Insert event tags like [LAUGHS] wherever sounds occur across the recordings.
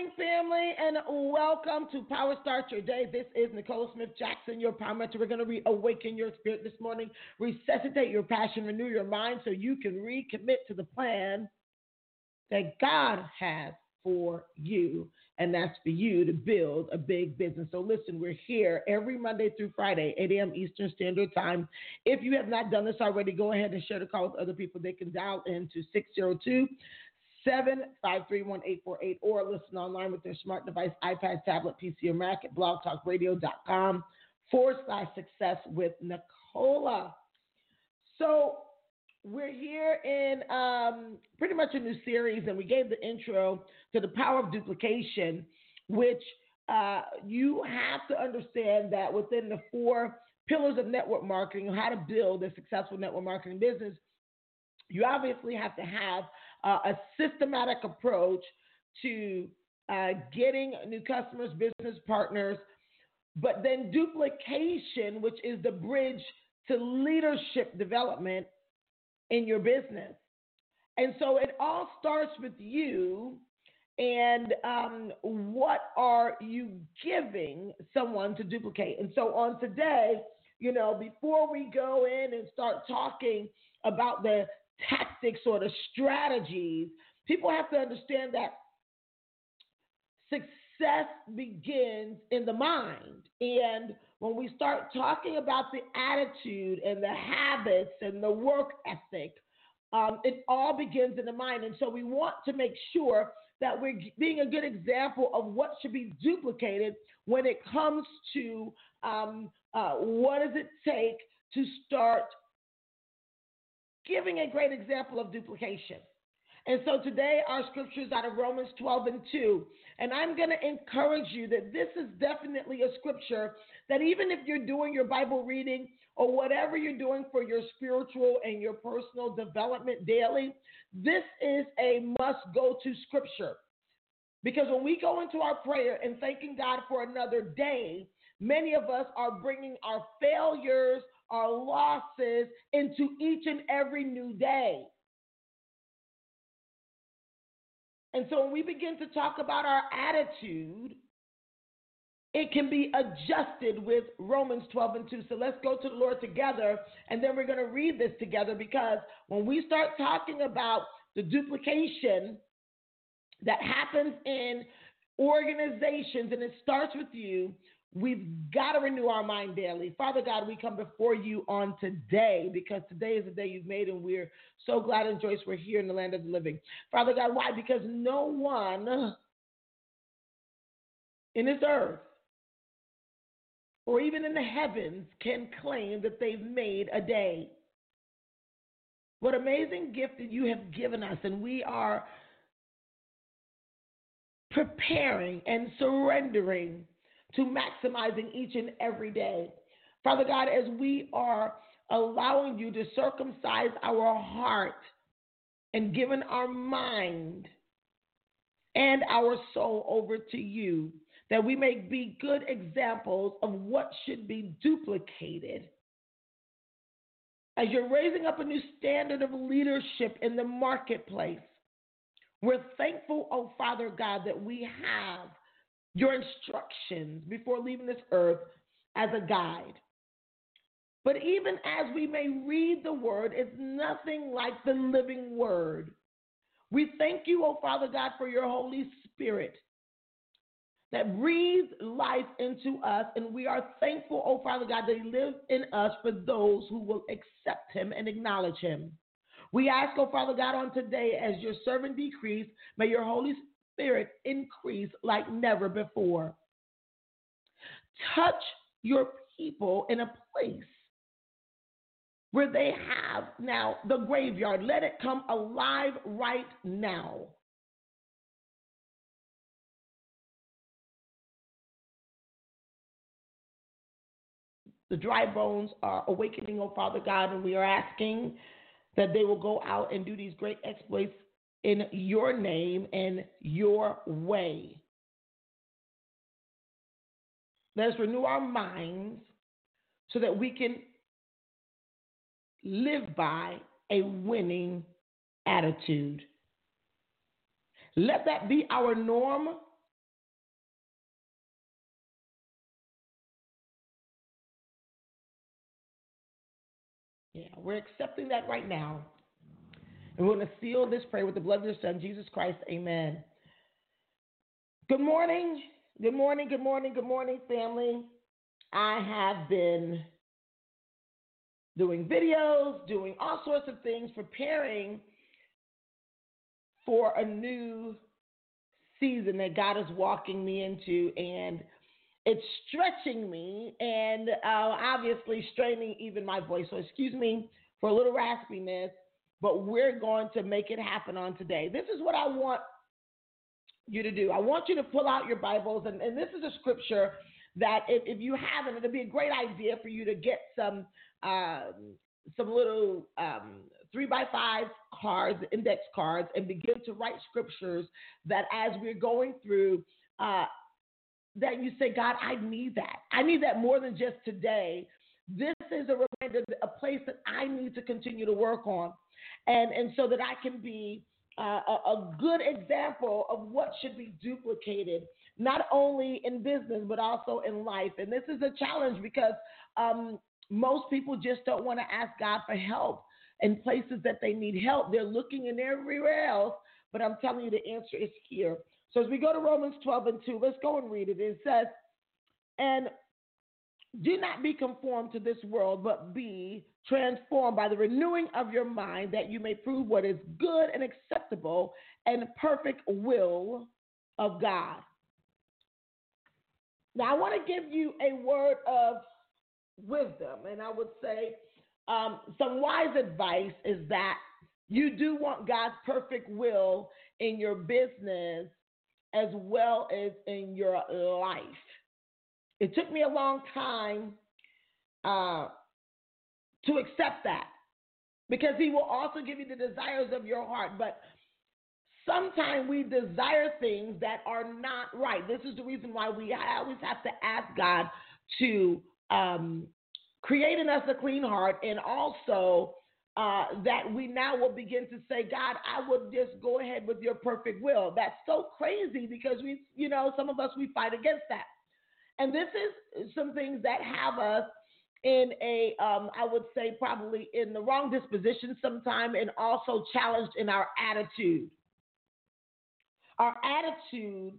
Morning, family, and welcome to Power Start Your Day. This is Nicole Smith Jackson, your power mentor. We're going to reawaken your spirit this morning, resuscitate your passion, renew your mind so you can recommit to the plan that God has for you. And that's for you to build a big business. So, listen, we're here every Monday through Friday, 8 a.m. Eastern Standard Time. If you have not done this already, go ahead and share the call with other people. They can dial into 602 7531848 or listen online with their smart device, iPad, tablet, PC, or Mac at blogtalkradio.com forward slash success with Nicola. So we're here in um, pretty much a new series, and we gave the intro to the power of duplication, which uh, you have to understand that within the four pillars of network marketing, how to build a successful network marketing business, you obviously have to have uh, a systematic approach to uh, getting new customers, business partners, but then duplication, which is the bridge to leadership development in your business. And so it all starts with you and um, what are you giving someone to duplicate? And so on today, you know, before we go in and start talking about the tactics or the strategies, people have to understand that success begins in the mind. And when we start talking about the attitude and the habits and the work ethic, um, it all begins in the mind. And so we want to make sure that we're being a good example of what should be duplicated when it comes to um, uh, what does it take to start giving a great example of duplication. And so today our scripture is out of Romans 12 and 2. And I'm going to encourage you that this is definitely a scripture that even if you're doing your Bible reading or whatever you're doing for your spiritual and your personal development daily, this is a must go to scripture. Because when we go into our prayer and thanking God for another day, many of us are bringing our failures, our losses into each and every new day. And so when we begin to talk about our attitude, it can be adjusted with Romans 12 and 2. So let's go to the Lord together, and then we're going to read this together because when we start talking about the duplication that happens in organizations, and it starts with you, We've got to renew our mind daily. Father God, we come before you on today because today is the day you've made, and we're so glad and joyous we're here in the land of the living. Father God, why? Because no one in this earth or even in the heavens can claim that they've made a day. What amazing gift that you have given us, and we are preparing and surrendering to maximizing each and every day. Father God, as we are allowing you to circumcise our heart and giving our mind and our soul over to you, that we may be good examples of what should be duplicated. As you're raising up a new standard of leadership in the marketplace, we're thankful, oh Father God, that we have your instructions before leaving this earth as a guide. But even as we may read the word, it's nothing like the living word. We thank you, oh Father God, for your Holy Spirit that breathes life into us. And we are thankful, oh Father God, that He lives in us for those who will accept Him and acknowledge Him. We ask, oh Father God, on today, as your servant decrease, may your Holy Spirit increase like never before. Touch your people in a place where they have now the graveyard. Let it come alive right now. The dry bones are awakening, oh Father God, and we are asking that they will go out and do these great exploits in your name and your way. Let us renew our minds so that we can live by a winning attitude. Let that be our norm. Yeah, we're accepting that right now. We're going to seal this prayer with the blood of your Son, Jesus Christ. Amen. Good morning. Good morning. Good morning. Good morning, family. I have been doing videos, doing all sorts of things, preparing for a new season that God is walking me into. And it's stretching me and uh, obviously straining even my voice. So, excuse me for a little raspiness, but we're going to make it happen on today. This is what I want you to do. I want you to pull out your Bibles, and, and this is a scripture that if, if you haven't, it'll be a great idea for you to get some um, some little um, three by five cards, index cards, and begin to write scriptures that as we're going through, uh, that you say, God, I need that. I need that more than just today. This is a reminder, a place that I need to continue to work on, and and so that I can be uh, a, a good example of what should be duplicated, not only in business but also in life. And this is a challenge because um, most people just don't want to ask God for help in places that they need help. They're looking in everywhere else, but I'm telling you, the answer is here. So as we go to Romans 12 and 2, let's go and read it. It says, And do not be conformed to this world, but be transformed by the renewing of your mind, that you may prove what is good and acceptable and perfect will of God. Now, I want to give you a word of wisdom, and I would say um, some wise advice is that you do want God's perfect will in your business as well as in your life. It took me a long time uh, to accept that because He will also give you the desires of your heart. But sometimes we desire things that are not right. This is the reason why we always have to ask God to um, create in us a clean heart and also uh, that we now will begin to say, God, I would just go ahead with your perfect will. That's so crazy because we, you know, some of us, we fight against that. And this is some things that have us in a, um, I would say, probably in the wrong disposition sometime and also challenged in our attitude. Our attitude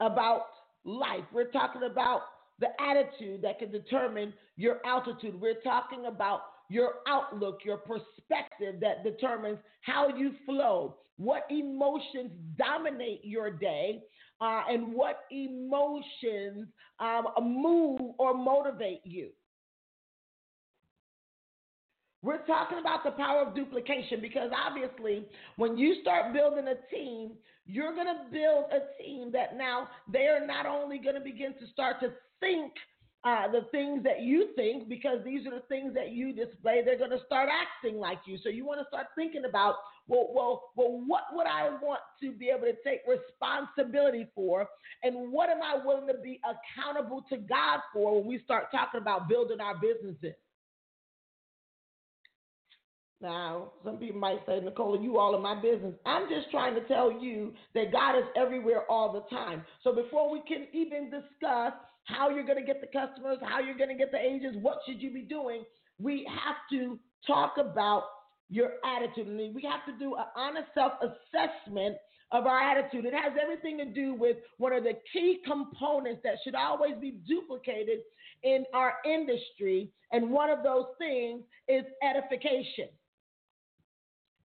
about life. We're talking about the attitude that can determine your altitude. We're talking about your outlook, your perspective that determines how you flow, what emotions dominate your day, uh, and what emotions um, move or motivate you. We're talking about the power of duplication because obviously, when you start building a team, you're going to build a team that now they are not only going to begin to start to think uh, the things that you think because these are the things that you display. They're going to start acting like you. So you want to start thinking about, well, well, well, what would I want to be able to take responsibility for, and what am I willing to be accountable to God for when we start talking about building our businesses? Now, some people might say, Nicole, you all in my business. I'm just trying to tell you that God is everywhere all the time. So before we can even discuss how you're going to get the customers, how you're going to get the agents, what should you be doing, we have to talk about your attitude. We have to do an honest self assessment of our attitude. It has everything to do with one of the key components that should always be duplicated in our industry. And one of those things is edification.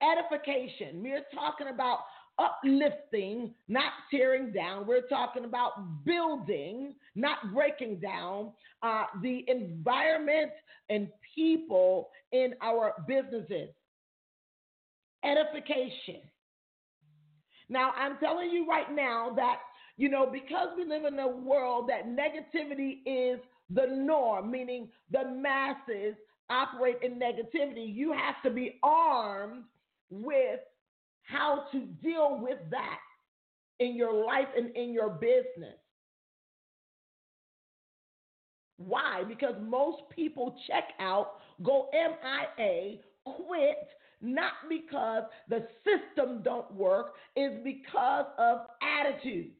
Edification. We're talking about uplifting, not tearing down. We're talking about building, not breaking down uh, the environment and people in our businesses. Edification. Now, I'm telling you right now that, you know, because we live in a world that negativity is the norm, meaning the masses operate in negativity, you have to be armed with how to deal with that in your life and in your business. Why? Because most people check out, go MIA, quit, not because the system don't work, is because of attitudes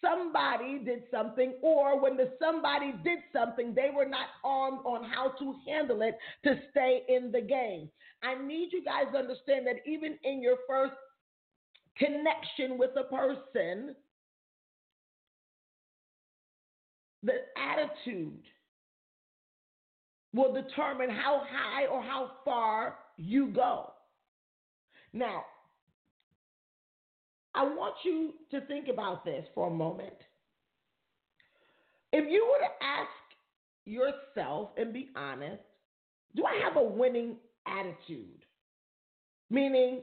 somebody did something, or when the somebody did something, they were not armed on how to handle it to stay in the game. I need you guys to understand that even in your first connection with a person, the attitude will determine how high or how far you go. Now, I want you to think about this for a moment. If you were to ask yourself and be honest, do I have a winning attitude? Meaning,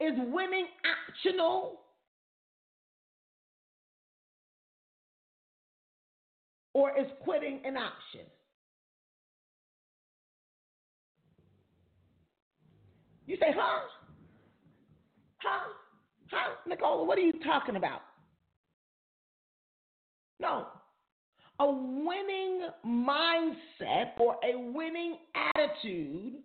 is winning optional? Or is quitting an option? You say, huh? Huh, Nicole, what are you talking about? No. A winning mindset or a winning attitude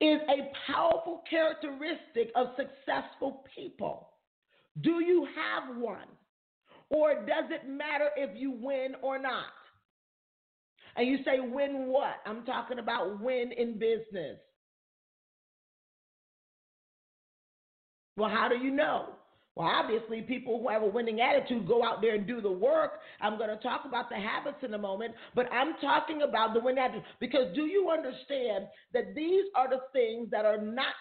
is a powerful characteristic of successful people. Do you have one? Or does it matter if you win or not? And you say, win what? I'm talking about win in business. Well, how do you know? Well, obviously, people who have a winning attitude go out there and do the work. I'm going to talk about the habits in a moment, but I'm talking about the winning attitude because do you understand that these are the things that are not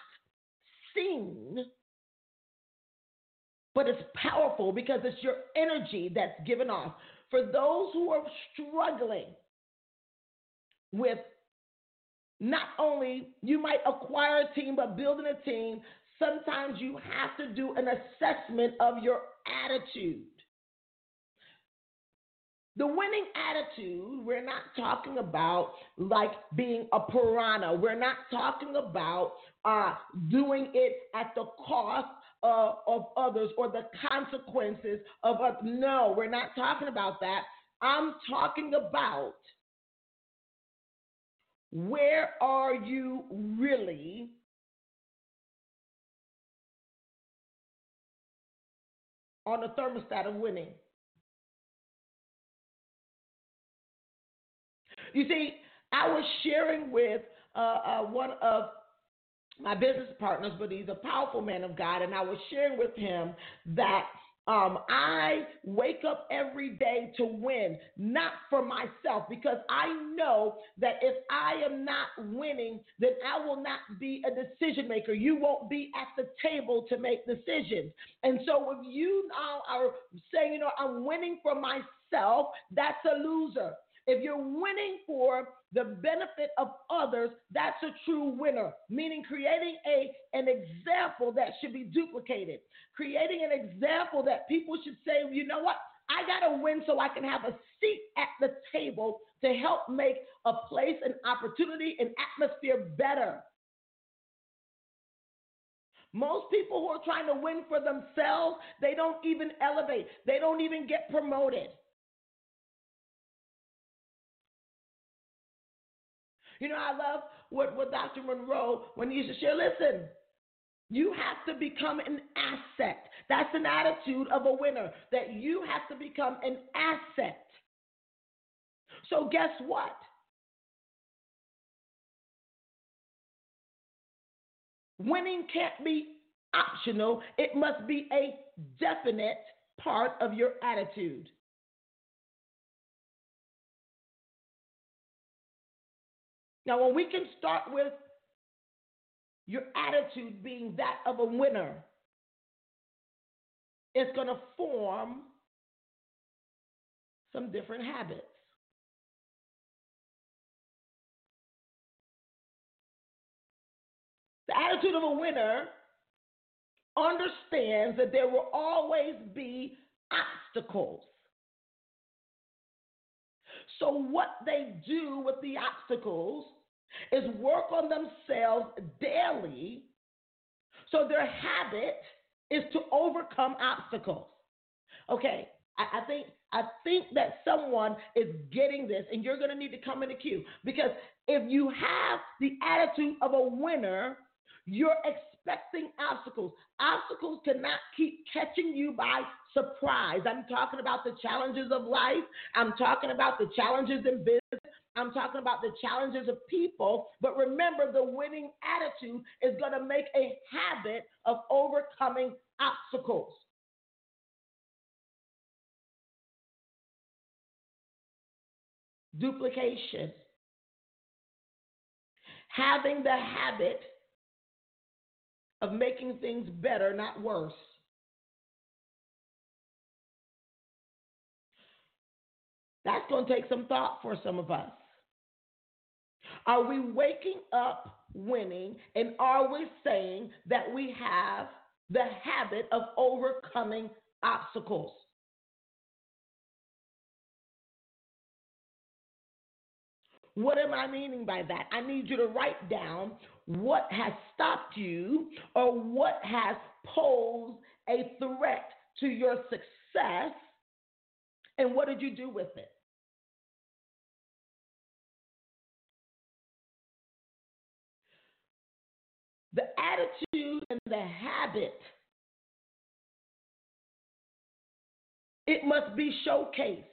seen, but it's powerful because it's your energy that's given off. For those who are struggling with not only you might acquire a team, but building a team, sometimes you have to do an assessment of your attitude. The winning attitude, we're not talking about like being a piranha. We're not talking about uh, doing it at the cost uh, of others or the consequences of us. No, we're not talking about that. I'm talking about where are you really on the thermostat of winning. You see, I was sharing with uh, uh, one of my business partners, but he's a powerful man of God, and I was sharing with him that um, I wake up every day to win, not for myself, because I know that if I am not winning, then I will not be a decision maker. You won't be at the table to make decisions. And so if you now are saying, you know, I'm winning for myself, that's a loser. If you're winning for the benefit of others, that's a true winner, meaning creating a, an example that should be duplicated, creating an example that people should say, you know what? I got to win so I can have a seat at the table to help make a place, an opportunity, an atmosphere better. Most people who are trying to win for themselves, they don't even elevate. They don't even get promoted. You know, I love what, what Dr. Munroe, when he used to share, listen, you have to become an asset. That's an attitude of a winner, that you have to become an asset. So, guess what? Winning can't be optional, it must be a definite part of your attitude. Now, when we can start with your attitude being that of a winner, it's going to form some different habits. The attitude of a winner understands that there will always be obstacles. So, what they do with the obstacles is work on themselves daily so their habit is to overcome obstacles. Okay, I, I, think I think that someone is getting this, and you're to need to come in the queue because if you have the attitude of a winner, you're expecting obstacles. Obstacles cannot keep catching you by surprise. I'm talking about the challenges of life. I'm talking about the challenges in business. I'm talking about the challenges of people. But remember, the winning attitude is going to make a habit of overcoming obstacles. Duplication. Having the habit of making things better, not worse. That's going to take some thought for some of us. Are we waking up winning and are we saying that we have the habit of overcoming obstacles? What am I meaning by that? I need you to write down what has stopped you or what has posed a threat to your success and what did you do with it? The attitude and the habit, it must be showcased.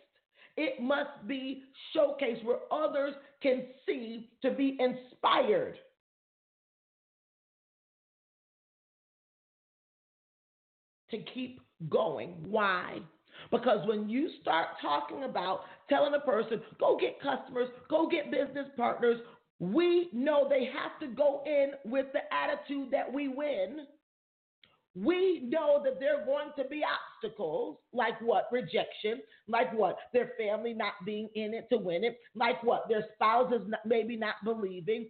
It must be showcased where others can see to be inspired. To keep going. Why? Because when you start talking about telling a person, go get customers, go get business partners, we know they have to go in with the attitude that we win. We know that there are going to be obstacles, like what? Rejection, like what? Their family not being in it to win it, like what? Their spouses maybe not believing,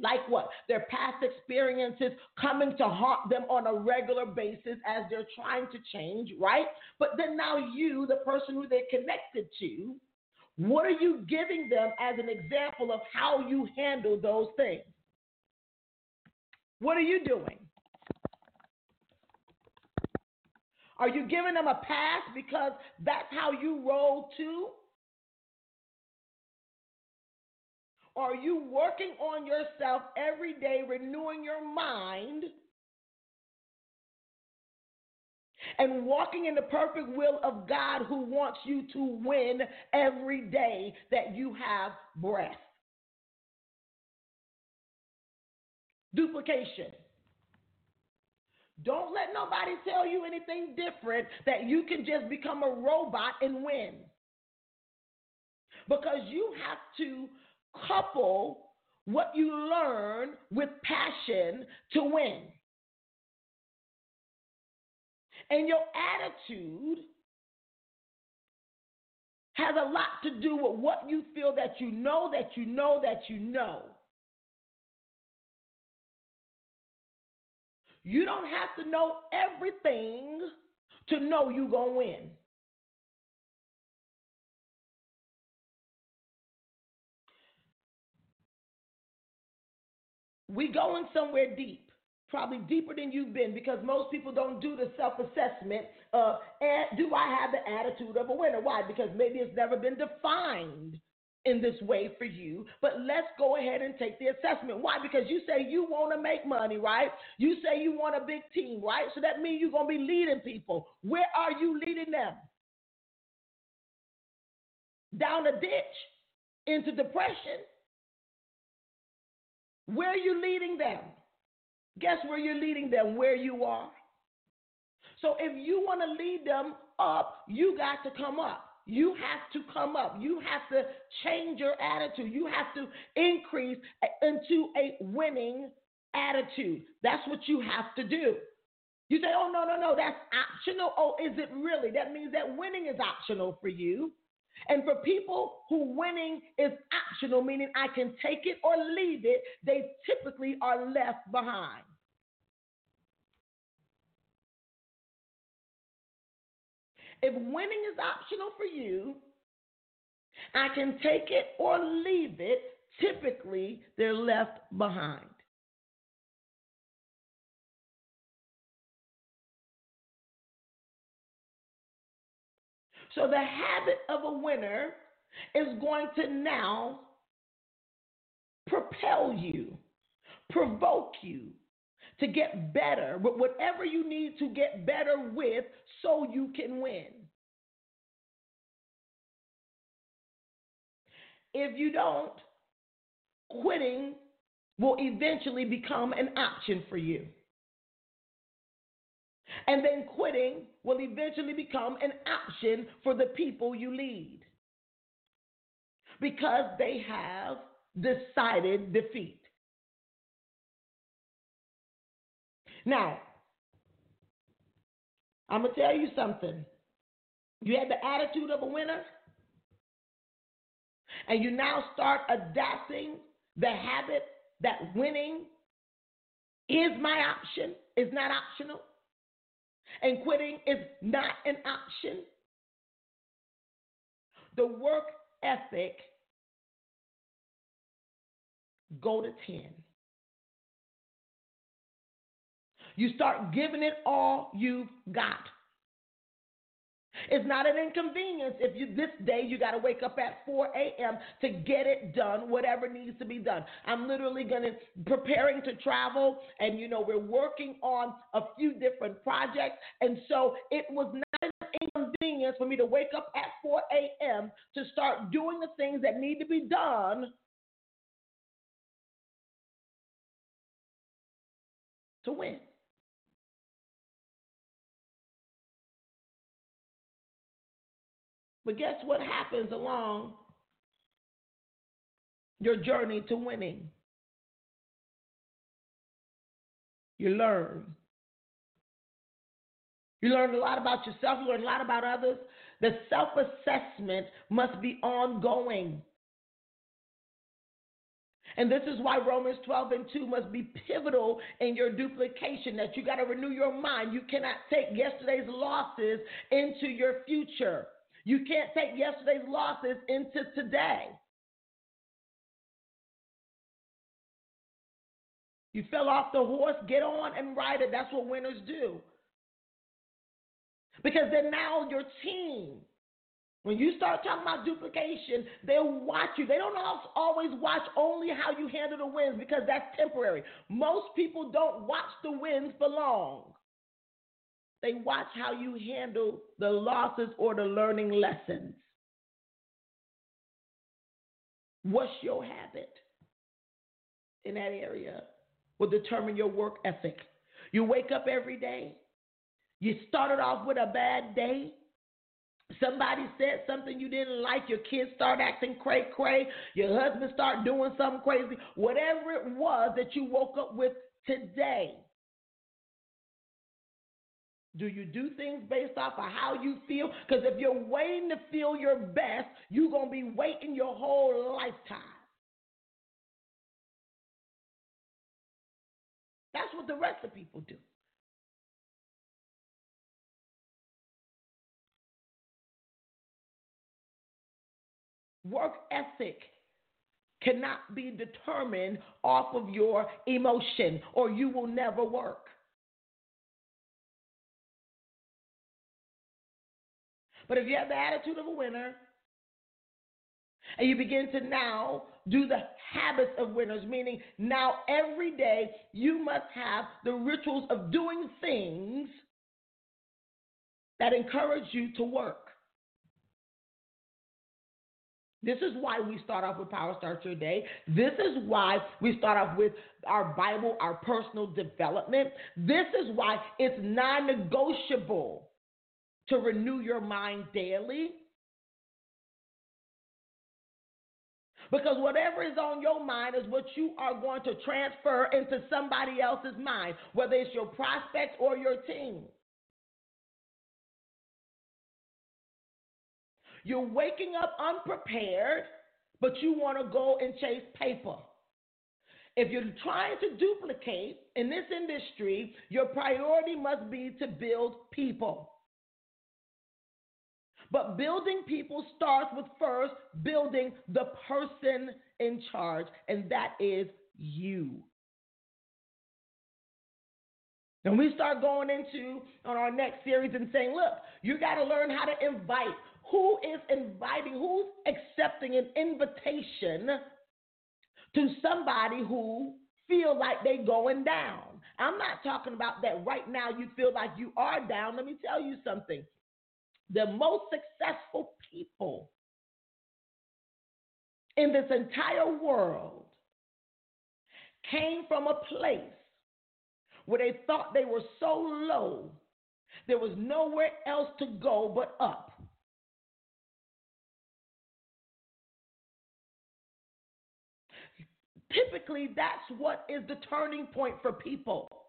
like what? Their past experiences coming to haunt them on a regular basis as they're trying to change, right? But then now you, the person who they're connected to, what are you giving them as an example of how you handle those things? What are you doing? Are you giving them a pass because that's how you roll too? Are you working on yourself every day, renewing your mind? and walking in the perfect will of God who wants you to win every day that you have breath. Duplication. Don't let nobody tell you anything different that you can just become a robot and win. Because you have to couple what you learn with passion to win. And your attitude has a lot to do with what you feel that you know, that you know, that you know. You don't have to know everything to know you're going to win. We going somewhere deep probably deeper than you've been because most people don't do the self assessment of, do I have the attitude of a winner? Why? Because maybe it's never been defined in this way for you. But let's go ahead and take the assessment. Why? Because you say you want to make money, right? You say you want a big team, right? So that means you're going to be leading people. Where are you leading them? Down a ditch, into depression. Where are you leading them? Guess where you're leading them? Where you are. So if you want to lead them up, you got to come up. You have to come up. You have to change your attitude. You have to increase into a winning attitude. That's what you have to do. You say, oh, no, no, no, that's optional. Oh, is it really? That means that winning is optional for you. And for people who winning is optional, meaning I can take it or leave it, they typically are left behind. If winning is optional for you, I can take it or leave it, typically they're left behind. So the habit of a winner is going to now propel you, provoke you to get better with whatever you need to get better with so you can win. If you don't, quitting will eventually become an option for you. And then quitting will eventually become an option for the people you lead because they have decided defeat. Now, I'm going to tell you something. You had the attitude of a winner, and you now start adapting the habit that winning is my option, is not optional and quitting is not an option. The work ethic go to 10. You start giving it all you've got. It's not an inconvenience if you this day you got to wake up at 4 a.m. to get it done, whatever needs to be done. I'm literally going to preparing to travel, and you know we're working on a few different projects, and so it was not an inconvenience for me to wake up at 4 a.m. to start doing the things that need to be done. To win. But guess what happens along your journey to winning? You learn. You learn a lot about yourself, you learn a lot about others. The self assessment must be ongoing. And this is why Romans 12 and 2 must be pivotal in your duplication, that you got to renew your mind. You cannot take yesterday's losses into your future. You can't take yesterday's losses into today. You fell off the horse, get on and ride it. That's what winners do. Because then now your team, when you start talking about duplication, they'll watch you. They don't always watch only how you handle the wins because that's temporary. Most people don't watch the wins for long. They watch how you handle the losses or the learning lessons. What's your habit in that area will determine your work ethic. You wake up every day. You started off with a bad day. Somebody said something you didn't like. Your kids start acting cray cray. Your husband start doing something crazy. Whatever it was that you woke up with today, do you do things based off of how you feel? Because if you're waiting to feel your best, you're going to be waiting your whole lifetime. That's what the rest of people do. Work ethic cannot be determined off of your emotion, or you will never work. But if you have the attitude of a winner, and you begin to now do the habits of winners, meaning now every day you must have the rituals of doing things that encourage you to work. This is why we start off with Power Start Your Day. This is why we start off with our Bible, our personal development. This is why it's non negotiable to renew your mind daily. Because whatever is on your mind is what you are going to transfer into somebody else's mind, whether it's your prospect or your team. You're waking up unprepared, but you want to go and chase paper. If you're trying to duplicate in this industry, your priority must be to build people. But building people starts with first building the person in charge, and that is you. And we start going into on our next series and saying, look, you got to learn how to invite. Who is inviting? Who's accepting an invitation to somebody who feel like they going down? I'm not talking about that right now you feel like you are down. Let me tell you something the most successful people in this entire world came from a place where they thought they were so low, there was nowhere else to go but up. Typically, that's what is the turning point for people.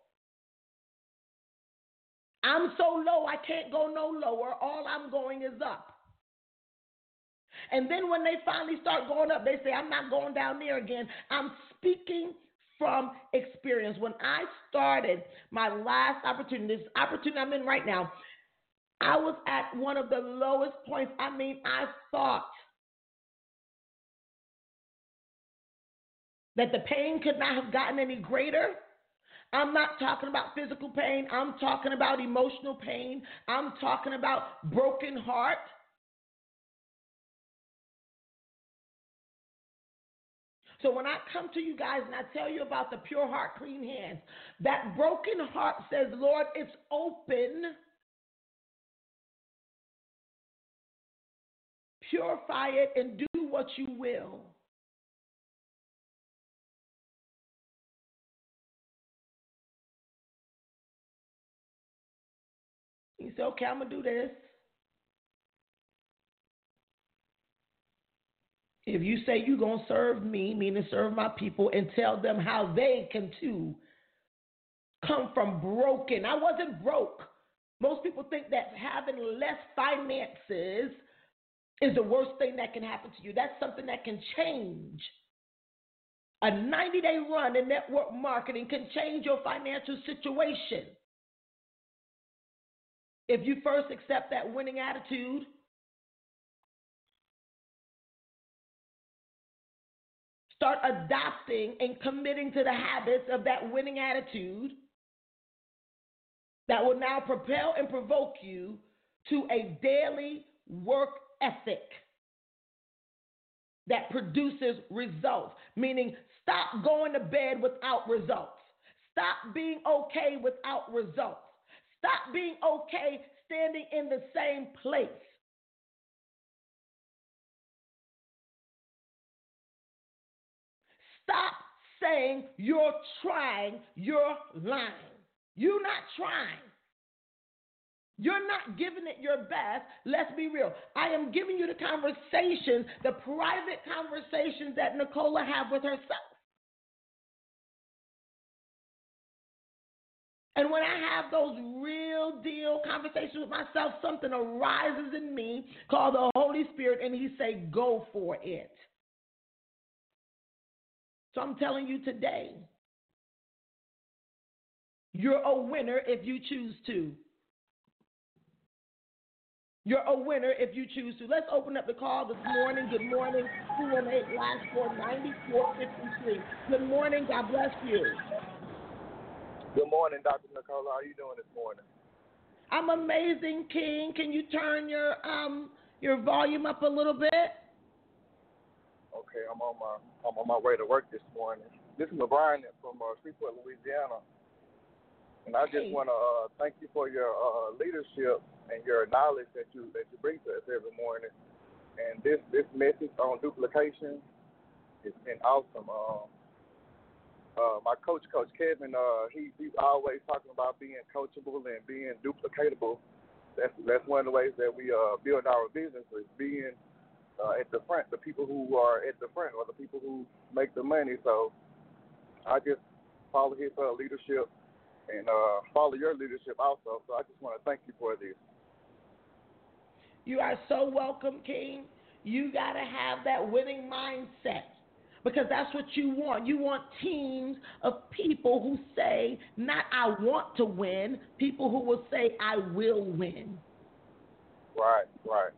I'm so low, I can't go no lower. All I'm going is up. And then when they finally start going up, they say, I'm not going down there again. I'm speaking from experience. When I started my last opportunity, this opportunity I'm in right now, I was at one of the lowest points. I mean, I thought that the pain could not have gotten any greater. I'm not talking about physical pain. I'm talking about emotional pain. I'm talking about broken heart. So when I come to you guys and I tell you about the pure heart, clean hands, that broken heart says, Lord, it's open. Purify it and do what you will. He said, okay, I'm going to do this. If you say you're going to serve me, meaning serve my people, and tell them how they can too come from broken. I wasn't broke. Most people think that having less finances is the worst thing that can happen to you. That's something that can change. A 90 day run in network marketing can change your financial situation. If you first accept that winning attitude, start adopting and committing to the habits of that winning attitude that will now propel and provoke you to a daily work ethic that produces results. Meaning, stop going to bed without results. Stop being okay without results. Stop being okay standing in the same place. Stop saying you're trying, you're lying. You're not trying. You're not giving it your best. Let's be real. I am giving you the conversations, the private conversations that Nicola have with herself. And when I have those real deal conversations with myself, something arises in me called the Holy Spirit, and He say, "Go for it." So I'm telling you today, you're a winner if you choose to. You're a winner if you choose to. Let's open up the call this morning. Good morning, 218 last 9453. Good morning. God bless you. Good morning, Dr. Nicola. How are you doing this morning? I'm amazing, King. Can you turn your um your volume up a little bit? Okay, I'm on my I'm on my way to work this morning. This is LeBron from uh, Shreveport, Louisiana, and I just hey. want to uh, thank you for your uh, leadership and your knowledge that you that you bring to us every morning. And this this message on duplication has been awesome. Um, uh, my coach, Coach Kevin, uh, he, he's always talking about being coachable and being duplicatable. That's that's one of the ways that we uh, build our business is being uh, at the front, the people who are at the front, or the people who make the money. So I just follow his uh, leadership and uh, follow your leadership also. So I just want to thank you for this. You are so welcome, King. You got to have that winning mindset because that's what you want. You want teams of people who say, not I want to win, people who will say, I will win. Right, right.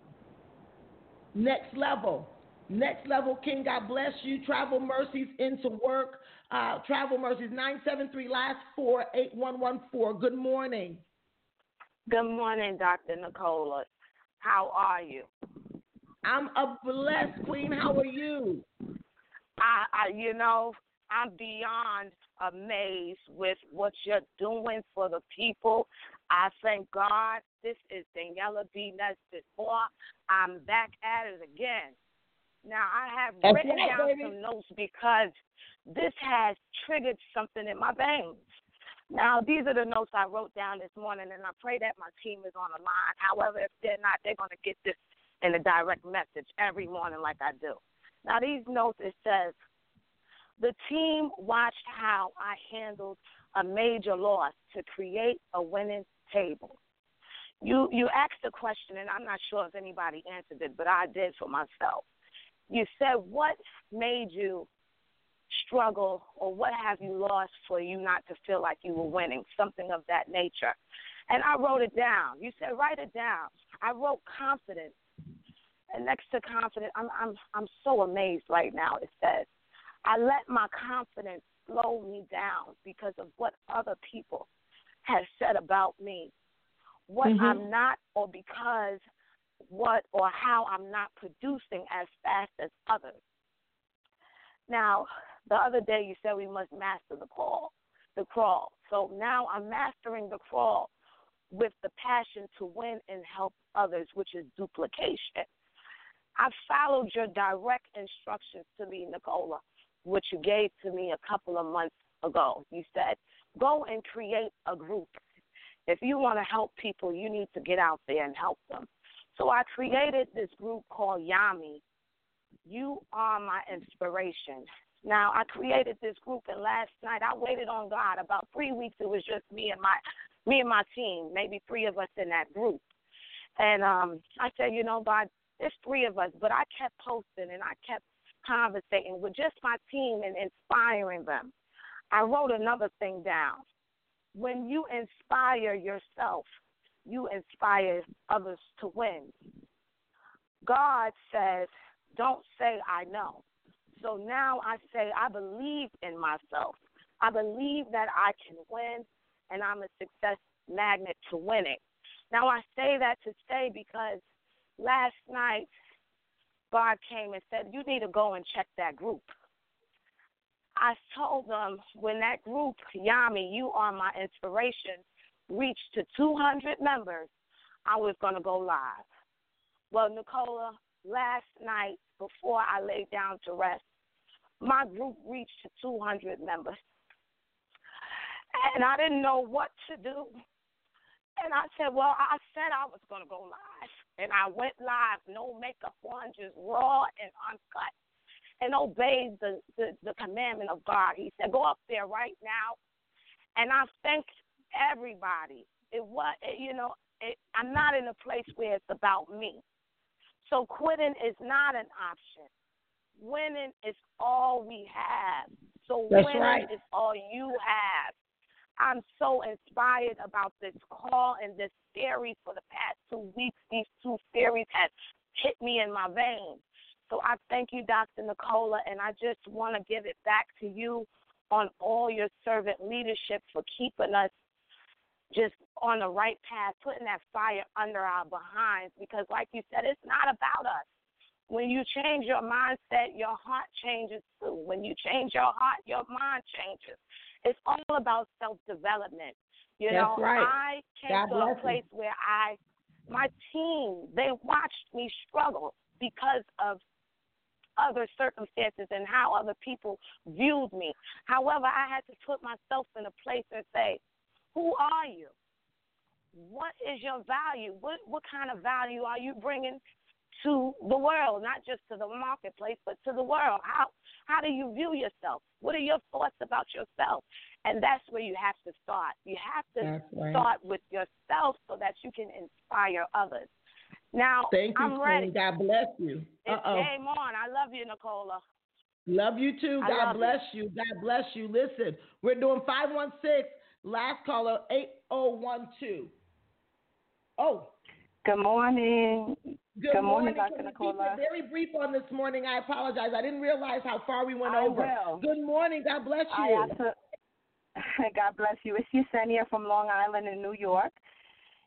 Next level. Next level, King. God bless you. Travel mercies into work. Uh, travel mercies 973 last four eight one one four. Good morning. Good morning, Dr. Nicola. How are you? I'm a blessed queen. How are you? I, I you know, I'm beyond amazed with what you're doing for the people. I thank God. This is Daniela B. Nesbitt Moore. I'm back at it again. Now, I have That's written down baby. some notes because this has triggered something in my veins. Now, these are the notes I wrote down this morning, and I pray that my team is on the line. However, if they're not, they're going to get this in a direct message every morning, like I do. Now, these notes it says, the team watched how I handled a major loss to create a winning table. You you asked the question, and I'm not sure if anybody answered it, but I did for myself. You said, "What made you struggle, or what have you lost for you not to feel like you were winning?" Something of that nature. And I wrote it down. You said, "Write it down." I wrote confidence, and next to confidence, I'm I'm I'm so amazed right now. It says, "I let my confidence slow me down because of what other people have said about me, what Mhm. I'm not, or because what or how I'm not producing as fast as others. Now, the other day you said we must master the crawl, the crawl. So now I'm mastering the crawl with the passion to win and help others, which is duplication. I followed your direct instructions to me, Nicola, which you gave to me a couple of months ago. You said, go and create a group. If you want to help people, you need to get out there and help them. So I created this group called Yami. You are my inspiration. Now I created this group, and last night I waited on God. About three weeks, it was just me and my me and my team, maybe three of us in that group. And um, I said, you know, God, there's three of us, but I kept posting and I kept conversating with just my team and inspiring them. I wrote another thing down. When you inspire yourself, you inspire others to win. God says, don't say I know. So now I say I believe in myself. I believe that I can win and I'm a success magnet to winning. Now I say that to say because last night God came and said, You need to go and check that group. I told them when that group, Yami, you are my inspiration, reached to 200 members, I was going to go live. Well, Nicola, last night before I laid down to rest, my group reached to 200 members. And I didn't know what to do. And I said, Well, I said I was going to go live. And I went live, no makeup on, just raw and uncut, and obeyed the, the, the commandment of God. He said, Go up there right now. And I thanked everybody. It was, you know, it, I'm not in a place where it's about me. So quitting is not an option. Winning is all we have. So That's winning right. is all you have. I'm so inspired about this call and this series for the past two weeks. These two series have hit me in my veins. So I thank you, Dr. Nicola, and I just want to give it back to you on all your servant leadership for keeping us just on the right path, putting that fire under our behinds. Because, like you said, it's not about us. When you change your mindset, your heart changes too. When you change your heart, your mind changes. It's all about self development. You That's know, right. I came God to a you. place where I, my team, they watched me struggle because of other circumstances and how other people viewed me. However, I had to put myself in a place and say, who are you? What is your value? What what kind of value are you bringing to the world, not just to the marketplace, but to the world. How how do you view yourself? What are your thoughts about yourself? And that's where you have to start. You have to right. start with yourself so that you can inspire others. Now, Thank you, I'm ready. God bless you. It's game on. I love you, Nicola. Love you too. I God love bless you. God bless you. Listen, we're doing 516, last caller 8012. Oh. Good morning. Good, Good morning, Can Dr. Nicola. Very brief on this morning. I apologize. I didn't realize how far we went I over. will. Good morning. God bless I you. absolutely, [LAUGHS] God bless you. It's Yesenia from Long Island in New York,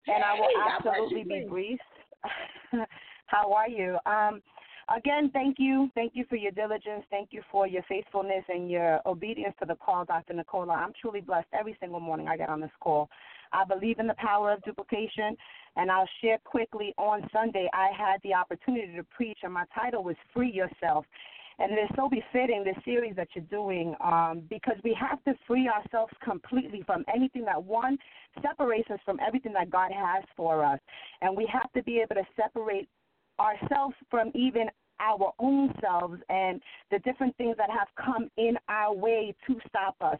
and I will absolutely you, be brief. [LAUGHS] How are you? Um, again, thank you. Thank you for your diligence. Thank you for your faithfulness and your obedience to the call, Dr. Nicola. I'm truly blessed every single morning I get on this call. I believe in the power of duplication, and I'll share quickly. On Sunday, I had the opportunity to preach, and my title was Free Yourself. And it is so befitting, this series that you're doing, um, because we have to free ourselves completely from anything that, one, separates us from everything that God has for us. And we have to be able to separate ourselves from even our own selves and the different things that have come in our way to stop us.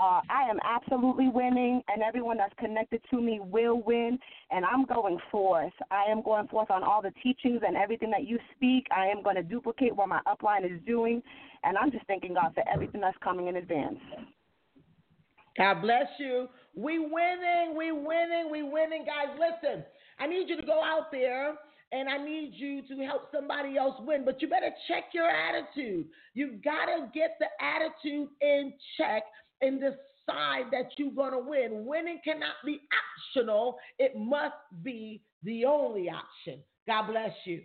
Uh, I am absolutely winning, and everyone that's connected to me will win. And I'm going forth. I am going forth on all the teachings and everything that you speak. I am going to duplicate what my upline is doing, and I'm just thanking God for everything that's coming in advance. God bless you. We winning, we winning, we winning, guys. Listen, I need you to go out there and I need you to help somebody else win, but you better check your attitude. You've got to get the attitude in check and decide that you're going to win. Winning cannot be optional, it must be the only option. God bless you.